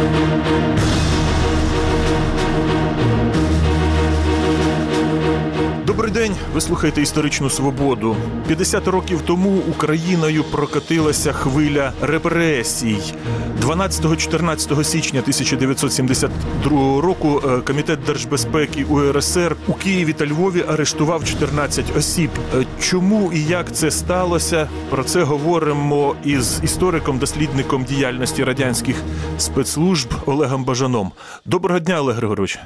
Música Добрий день. Ви слухаєте історичну свободу. 50 років тому Україною прокотилася хвиля репресій. 12-14 січня 1972 року е, комітет держбезпеки УРСР у Києві та Львові арештував 14 осіб. Е, Чому і як це сталося? Про це говоримо із істориком, дослідником діяльності радянських спецслужб Олегом Бажаном. Доброго дня, Олег Григорович.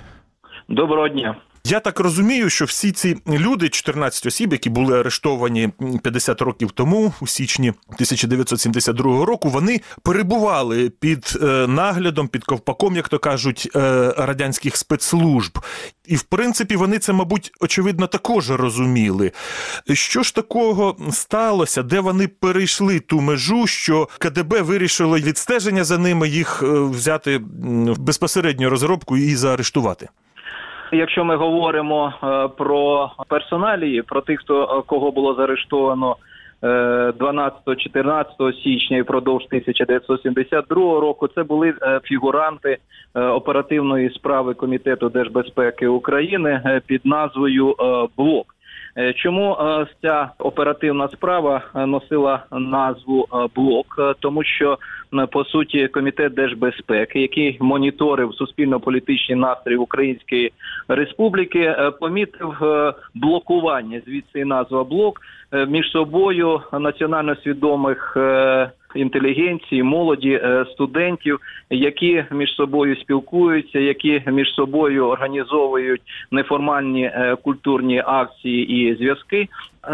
Доброго дня. Я так розумію, що всі ці люди, 14 осіб, які були арештовані 50 років тому, у січні 1972 року, вони перебували під е, наглядом, під ковпаком, як то кажуть, е, радянських спецслужб. І в принципі вони це, мабуть, очевидно, також розуміли. Що ж такого сталося, де вони перейшли ту межу, що КДБ вирішило відстеження за ними їх е, взяти в безпосередню розробку і заарештувати? Якщо ми говоримо е, про персоналії, про тих, хто е, кого було заарештовано е, 12-14 січня і впродовж 1972 року, це були е, фігуранти е, оперативної справи комітету держбезпеки України е, під назвою е, БЛОК. Е, Чому е, ця оперативна справа е, носила назву блок? Тому що по суті комітет держбезпеки, який моніторив суспільно-політичні настрої Української Республіки, помітив блокування звідси назва блок між собою національно свідомих. Інтелігенції, молоді, е, студентів, які між собою спілкуються, які між собою організовують неформальні е, культурні акції і зв'язки.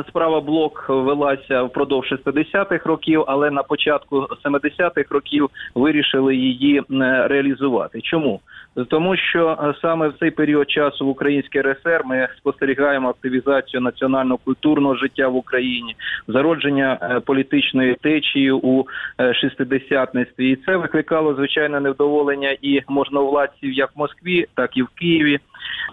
Справа блок велася впродовж 60-х років, але на початку 70-х років вирішили її е, реалізувати. Чому? Тому що е, саме в цей період часу в Українській РСР ми спостерігаємо активізацію національно-культурного життя в Україні, зародження е, політичної течії у е, шестидесятництві, і це викликало звичайне невдоволення і можновладців як в Москві, так і в Києві.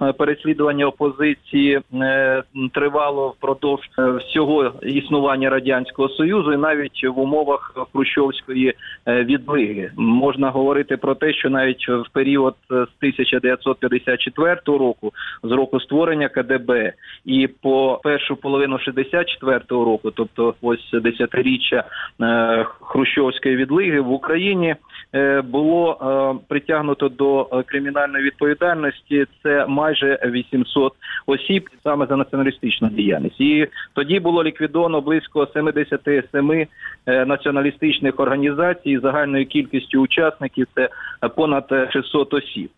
Е, Переслідування опозиції е, тривало впродовж е, всього існування радянського союзу, і навіть в умовах хрущовської відлиги. Можна говорити про те, що навіть в період з 1954 року, з року створення КДБ, і по першу половину 64 року, тобто ось десятиріччя хрущовської відлиги в Україні було е, притягнуто до е, кримінальної відповідальності. Це майже 800 осіб саме за націоналістичну діяльність. І тоді було ліквідовано близько 77 е, націоналістичних організацій загальною кількістю учасників. Це е, понад е, 600 осіб.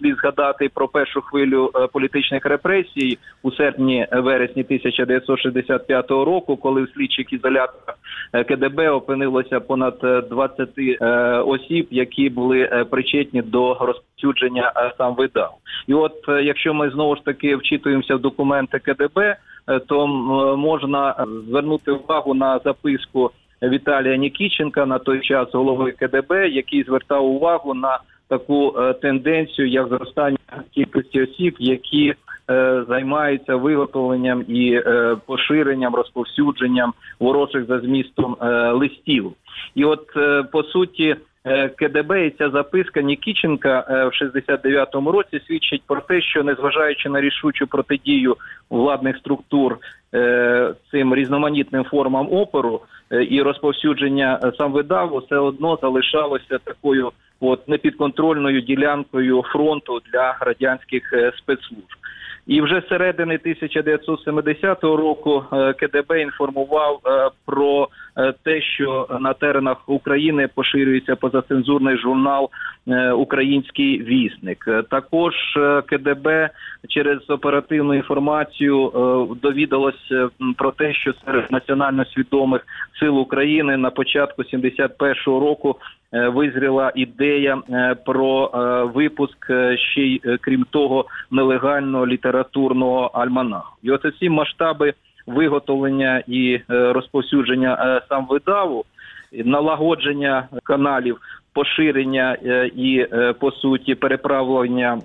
Слід згадати про першу хвилю е, політичних репресій у серпні-вересні 1965 року, коли в слідчих ізоляторах е, КДБ опинилося понад е, 20 е, осіб, які були е, причетні до розповсюдження е, сам видав. І от е, якщо ми знову ж таки вчитуємося в документи КДБ, е, то можна е, звернути увагу на записку Віталія Нікіченка на той час голови КДБ, який звертав увагу на таку е, тенденцію, як зростання кількості осіб, які е, займаються виготовленням і е, поширенням, розповсюдженням ворожих за змістом листів. І от по суті. КДБ і ця записка Нікіченка в 69-му році свідчить про те, що незважаючи на рішучу протидію владних структур цим різноманітним формам опору і розповсюдження сам видаву, все одно залишалося такою от непідконтрольною ділянкою фронту для радянських е, спецслужб. І вже середини 1970 року е, КДБ інформував е, про те, що на теренах України поширюється позацензурний журнал е, Український вісник. Е, Також е, КДБ через оперативну інформацію е, довідалось е, про те, що серед національно свідомих сил України на початку 71-го року е, визріла ідея е, про е, випуск е, ще й е, крім того нелегального літературного альманаху. І оце ці масштаби виготовлення і е, розповсюдження е, сам видаву, налагодження каналів. Поширення е, і по суті переправлення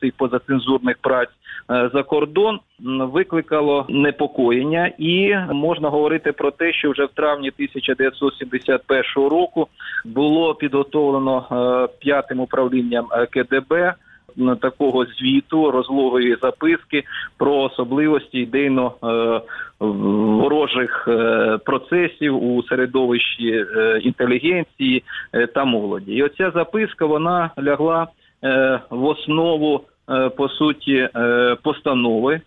цих позацензурних праць за кордон викликало непокоєння, і можна говорити про те, що вже в травні 1971 року було підготовлено п'ятим управлінням КДБ такого звіту розлогої записки про особливості ідейно е, ворожих е, процесів у середовищі е, інтелігенції та молоді. І оця записка вона лягла в основу по суті постанови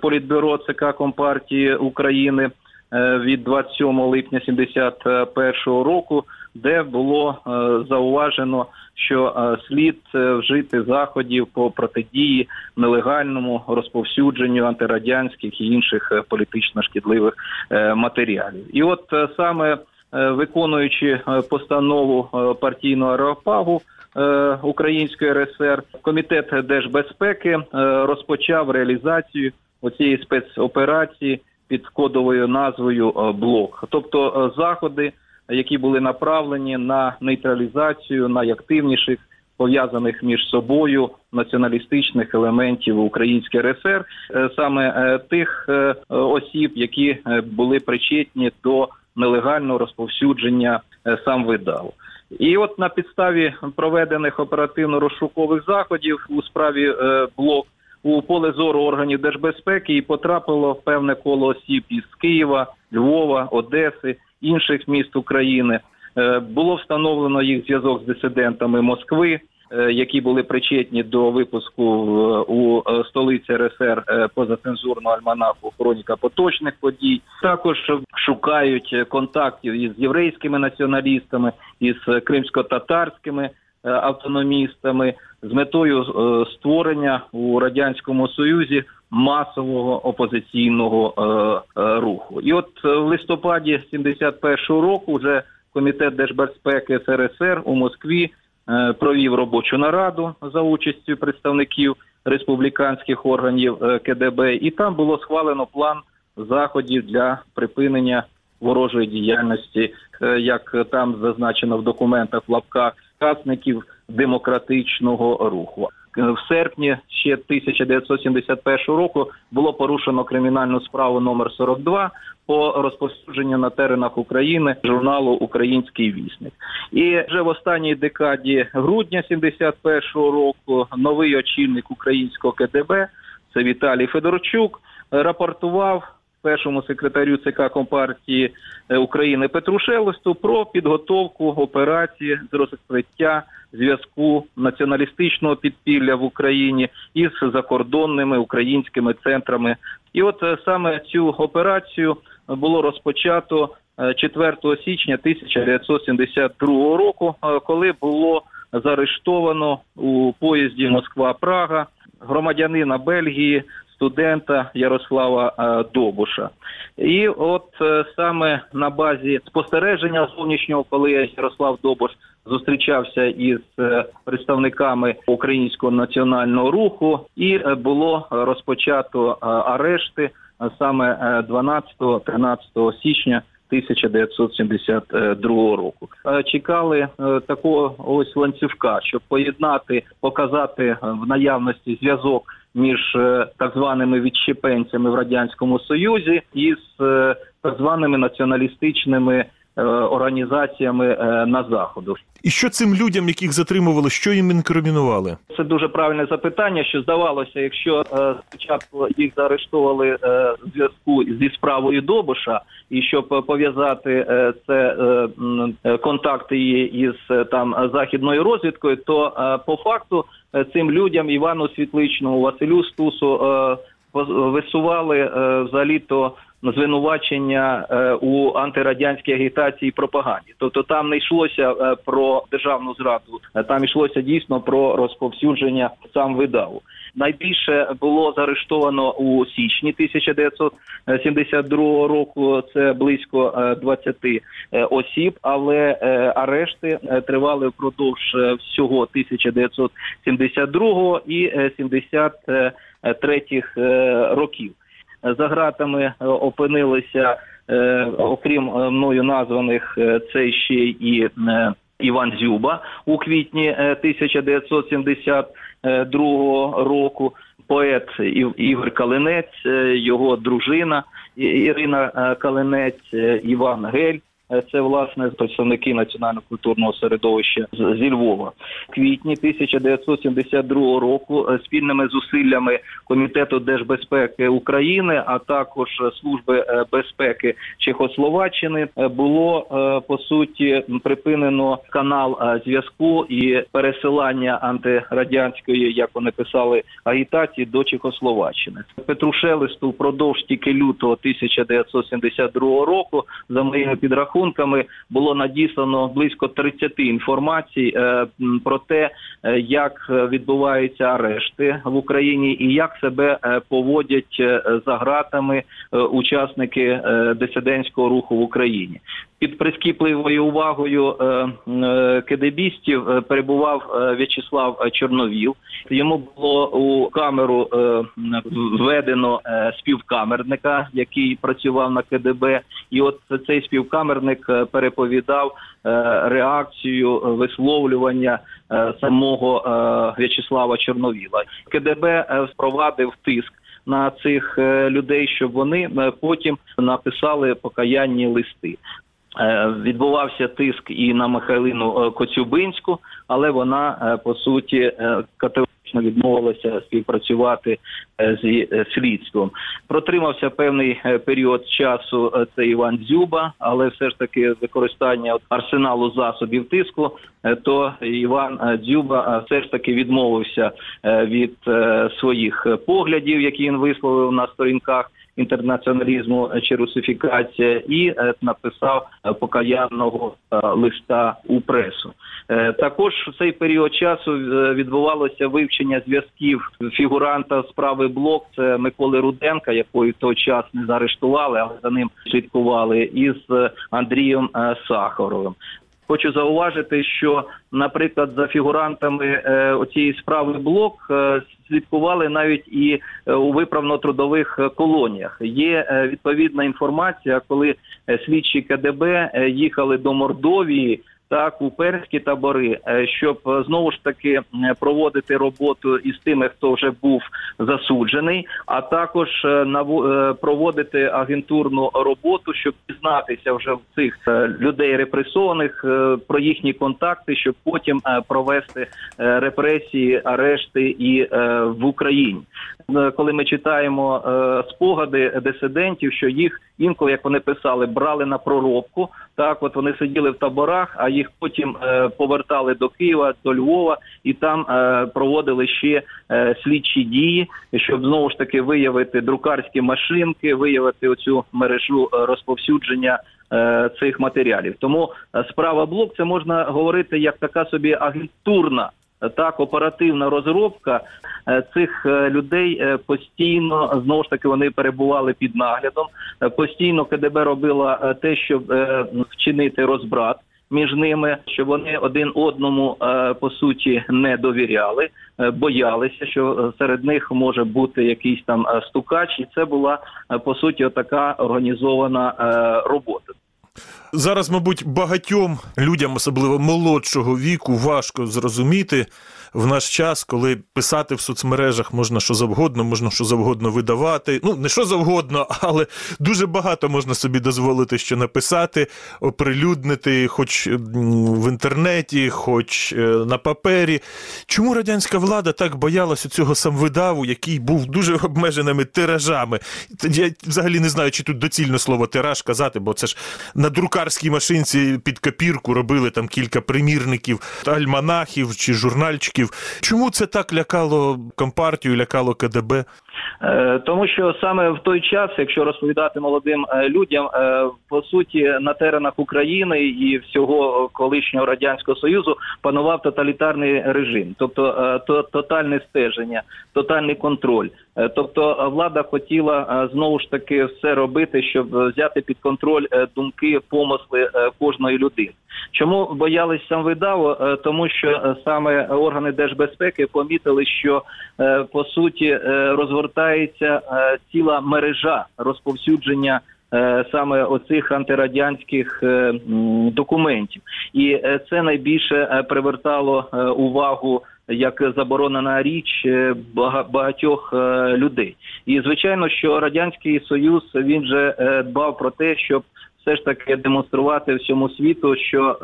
Політбюро ЦК Компартії України від 27 липня 71 року, де було е, зауважено, що е, слід е, вжити заходів по протидії нелегальному розповсюдженню антирадянських і інших е, політично шкідливих е, матеріалів. І от е, саме е, виконуючи е, постанову е, партійного аеропагу е, Української РСР, комітет держбезпеки е, розпочав реалізацію оцієї спецоперації під кодовою назвою е, блок, тобто е, заходи, які були направлені на нейтралізацію найактивніших пов'язаних між собою націоналістичних елементів Української РСР, е, саме тих осіб, які були причетні до нелегального розповсюдження сам видав. І от на підставі проведених оперативно-розшукових заходів у справі блок у поле зору органів держбезпеки і потрапило в певне коло осіб із Києва, Львова, Одеси, інших міст України. Е, Було встановлено їх зв'язок з дисидентами Москви, е, які були причетні до випуску е, у столиці РСР позацензурного альманаху хроніка поточних подій. Також шукають контактів із єврейськими націоналістами, із кримсько-татарськими автономістами з метою е, створення у радянському союзі масового опозиційного е, е, руху. І от е, в листопаді 71-го року вже комітет держбезпеки СРСР у Москві е, провів робочу нараду за участю представників республіканських органів е, КДБ, і там було схвалено план заходів для припинення ворожої діяльності, е, як там зазначено в документах в лапках учасників демократичного руху. В серпні ще 1971 року було порушено кримінальну справу номер 42 по розповсюдженню на теренах України журналу Український вісник. І вже в останній декаді грудня 71 року новий очільник українського КДБ, це Віталій Федорчук, рапортував першому секретарю ЦК Компартії е, України Петру Шелесту про підготовку операції з розкриття зв'язку націоналістичного підпілля в Україні із закордонними українськими центрами. І от е, саме цю операцію було розпочато е, 4 січня 1972 року, е, коли було заарештовано у поїзді Москва-Прага громадянина Бельгії, студента Ярослава е, Добуша. І от е, саме на базі спостереження зовнішнього, коли Ярослав Добуш зустрічався із е, представниками українського національного руху, і було розпочато арешти саме е, 12-13 січня 1972 року. Чекали такого ось ланцюжка, щоб поєднати, показати в наявності зв'язок між е, так званими відщепенцями в радянському союзі і з е, так званими націоналістичними організаціями е, на заходу. І що цим людям, яких затримували, що їм інкримінували? Це дуже правильне запитання. Що здавалося, якщо е, спочатку їх заарештовували е, в зв'язку зі справою Добуша, і щоб е, пов'язати е, це е, е, контакти із е, там західною розвідкою, то е, по факту е, цим людям Івану Світличному, Василю Стусу е, висували е, взагалі то звинувачення е, у антирадянській агітації і пропаганді. Тобто там не йшлося е, про державну зраду, е, там йшлося дійсно про розповсюдження сам видаву. Найбільше було заарештовано у січні 1972 року. Це близько е, 20 е, осіб, але арешти тривали впродовж всього 1972 і е, 73 е, років. За ґратами е, опинилися, е, окрім е, мною названих, це ще і Іван Зюба у квітні е, 1972 року. Поет Ігор Калинець, його дружина Ірина Калинець, Іван Гель. Е, Це власне представники національно-культурного середовища зі Львова. В квітні 1972 року е, спільними зусиллями Комітету держбезпеки України, а також служби е, безпеки Чехословаччини було по суті припинено канал зв'язку і пересилання антирадянської, як вони писали, агітації до Чехословаччини. Петрушелесту впродовж тільки лютого 1972 року, за моїми підрахунками, було надіслано близько 30 інформацій е, про те, е, як е, відбуваються арешти в Україні і як себе поводять за ґратами е, учасники дисидентського руху в Україні. Під прискіпливою увагою кедебістів перебував В'ячеслав Чорновіл. Йому було у камеру введено співкамерника, який працював на КДБ, і от цей співкамерник е, переповідав е, реакцію е, висловлювання самого В'ячеслава Чорновіла. КДБ впровадив тиск. На цих людей, щоб вони потім написали покаянні листи. Відбувався тиск і на Михайлину Коцюбинську, але вона по суті е, категорично відмовилася співпрацювати з е, слідством. Протримався певний е, період часу е, це Іван Дзюба, але все ж таки використання арсеналу засобів тиску, е, то Іван е, Дзюба е, все ж таки відмовився е, від е, своїх е, поглядів, які він висловив на сторінках інтернаціоналізму чи русифікація, і е, написав е, покаянного е, листа у пресу. Також в цей період часу відбувалося вивчення зв'язків фігуранта справи блок. Це Миколи Руденка, якого в той час не заарештували, але за ним слідкували, із Андрієм Сахаровим. Хочу зауважити, що, наприклад, за фігурантами е, цієї справи блок е, слідкували навіть і е, у виправно-трудових колоніях. Є відповідна інформація, коли слідчі КДБ їхали до Мордовії. Так, у перські табори, е, щоб е, знову ж таки проводити роботу із тими, хто вже був засуджений, а також е, проводити агентурну роботу, щоб дізнатися вже в цих людей репресованих про їхні контакти, щоб потім провести репресії, арешти і в Україні. Коли ми читаємо спогади дисидентів, що їх інколи, як вони писали, брали на проробку. Так, от вони сиділи в таборах, а їх потім е, повертали до Києва, до Львова, і там е, проводили ще е, слідчі дії, щоб знову ж таки виявити друкарські машинки, виявити оцю мережу е, розповсюдження е, цих матеріалів. Тому е, справа блок це можна говорити як така собі агентурна. Так, оперативна розробка е, цих е, людей е, постійно знову ж таки вони перебували під наглядом. Постійно КДБ робила те, щоб вчинити розбрат між ними, щоб вони один одному по суті не довіряли, боялися, що серед них може бути якийсь там стукач, і це була по суті така організована робота. Зараз, мабуть, багатьом людям, особливо молодшого віку, важко зрозуміти в наш час, коли писати в соцмережах можна що завгодно, можна що завгодно видавати. Ну, не що завгодно, але дуже багато можна собі дозволити, що написати, оприлюднити, хоч в інтернеті, хоч е, на папері. Чому радянська влада так боялася цього самвидаву, який був дуже обмеженими тиражами? Я взагалі не знаю, чи тут доцільно слово тираж казати, бо це ж на друкарській машинці під копірку робили там кілька примірників, альманахів чи журнальчиків. Чому це так лякало компартію, лякало КДБ? Е, Тому що саме в той час, якщо розповідати молодим е, людям, е, по суті на теренах України і всього колишнього радянського союзу панував тоталітарний режим, тобто тотальне стеження, тотальний контроль. Тобто влада хотіла знову ж таки все робити, щоб взяти під контроль думки, помисли кожної людини. Чому боялись сам видаву? Е, Тому що саме органи держбезпеки помітили, що по суті е, розгортається е, ціла мережа розповсюдження е, саме оцих антирадянських е, документів, і це найбільше привертало увагу. Як заборонена річ багатьох людей, і звичайно, що радянський союз він же дбав про те, щоб все ж таки демонструвати всьому світу, що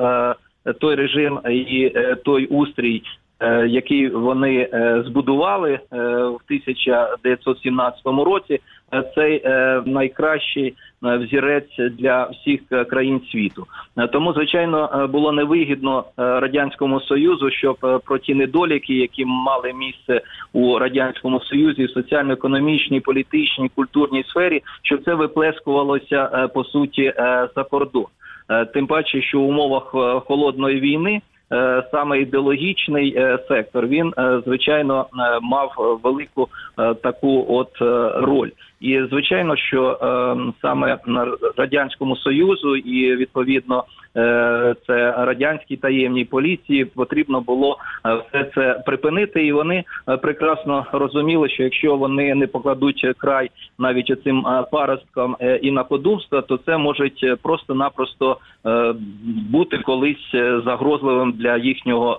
той режим і той устрій, е, який вони е, збудували е, в 1917 році, цей найкращий взірець для всіх країн світу. Тому, звичайно, було невигідно радянському союзу, щоб про ті недоліки, які мали місце у радянському союзі, в соціально-економічній, політичній, культурній сфері, щоб це виплескувалося по суті за кордон. Тим паче, що в умовах холодної війни саме ідеологічний е, сектор він е, звичайно е, мав е, велику е, таку от е, роль. І звичайно, що е, саме на радянському союзу і відповідно е, це радянській таємній поліції потрібно було е, все це припинити, і вони е, прекрасно розуміли, що якщо вони не покладуть край навіть оцим е, паросткам і накодумства, то це може просто-напросто бути колись загрозливим для їхнього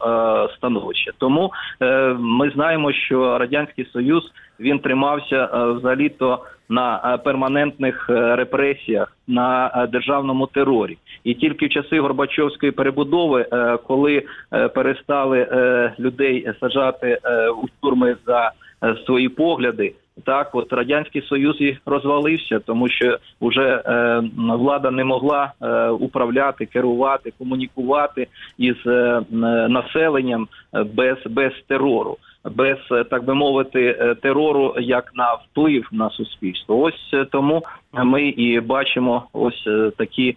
становища. Тому ми знаємо, що радянський союз він тримався е, взагалі-то на е, перманентних е, репресіях, на е, державному терорі, і тільки в часи Горбачовської перебудови, коли перестали людей саджати е, у тюрми за свої погляди. Так, от радянський союз і розвалився, тому що вже е, влада не могла е, управляти, керувати, комунікувати із е, населенням без, без терору, без е, так би мовити, е, терору як на вплив на суспільство. Ось е, тому ми і бачимо ось такі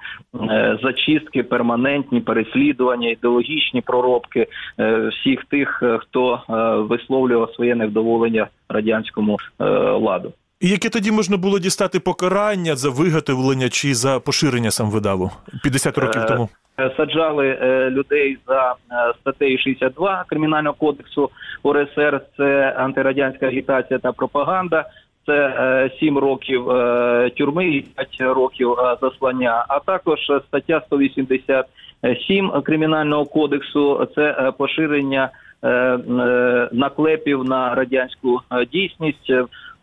зачистки, перманентні переслідування, ідеологічні проробки всіх тих, хто висловлював своє невдоволення радянському ладу. І яке тоді можна було дістати покарання за виготовлення чи за поширення сам видаву 50 років Е, тому? Е, Саджали е, людей за статтею 62 кримінального кодексу УРСР. Це антирадянська агітація та пропаганда. Це е, 7 років тюрми і 5 років заслання. А також стаття 187 кримінального кодексу. Це поширення наклепів на радянську дійсність.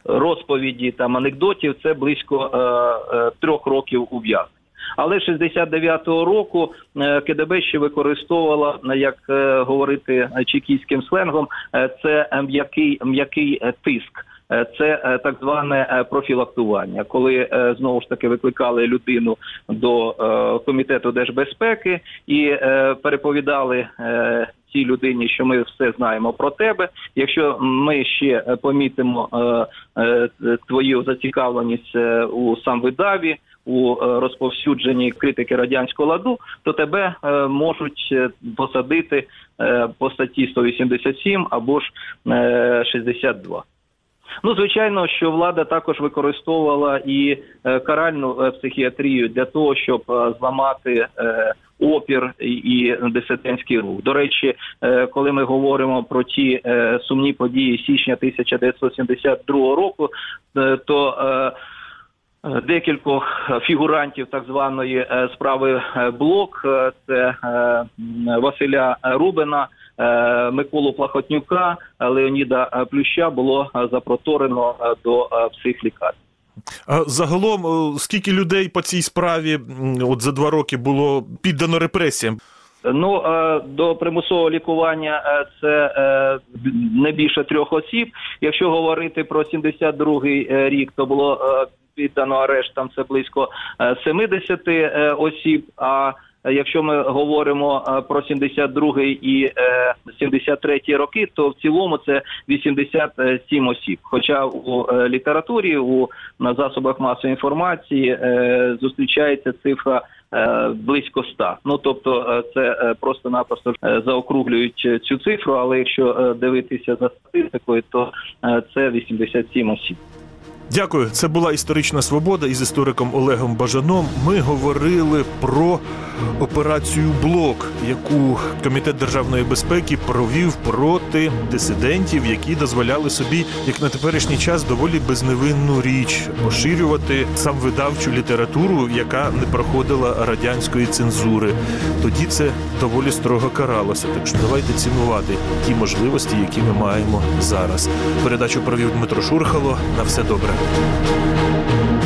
Розповіді там анекдотів це близько е, е, трьох років ув'язнення. Але 69-го року е, КДБ ще використовувала, е, як е, говорити чекійським сленгом, це м'який м'який тиск. Це так зване профілактування, коли знову ж таки викликали людину до комітету держбезпеки і переповідали цій людині, що ми все знаємо про тебе. Якщо ми ще помітимо твою зацікавленість у самвидаві, у е, розповсюдженні критики радянського ладу, то тебе е, можуть е, посадити по статті 187 або ж е, 62. Ну, звичайно, що влада також використовувала і каральну психіатрію для того, щоб зламати опір і, дисидентський рух. До речі, коли ми говоримо про ті сумні події січня 1972 року, то Декількох фігурантів так званої е, справи е, блок е, це е, Василя Рубина, е, Миколу Плахотнюка, е, Леоніда е, Плюща було е, запроторено е, до е, психлікарні. А загалом, е, скільки людей по цій справі от за два роки було піддано репресіям? Ну е, до примусового лікування е, це е, не більше трьох осіб. Якщо говорити про 72-й е, рік, то було е, піддано арештам це близько е, 70 е, осіб. А якщо ми говоримо е, про 72-й і е, 73-й роки, то в цілому це 87 осіб. Хоча у е, літературі, у на засобах масової інформації е, зустрічається цифра е, близько 100. Ну тобто, е, це е, просто-напросто е, заокруглюють е, цю цифру. Але якщо е, дивитися за статистикою, то е, це 87 осіб. Дякую. Це була історична свобода із істориком Олегом Бажаном. Ми говорили про операцію Блок, яку комітет державної безпеки провів проти дисидентів, які дозволяли собі, як на теперішній час, доволі безневинну річ поширювати сам видавчу літературу, яка не проходила радянської цензури. Тоді це доволі строго каралося. Так що давайте цінувати ті можливості, які ми маємо зараз. Передачу провів Дмитро Шурхало. На все добре. thank you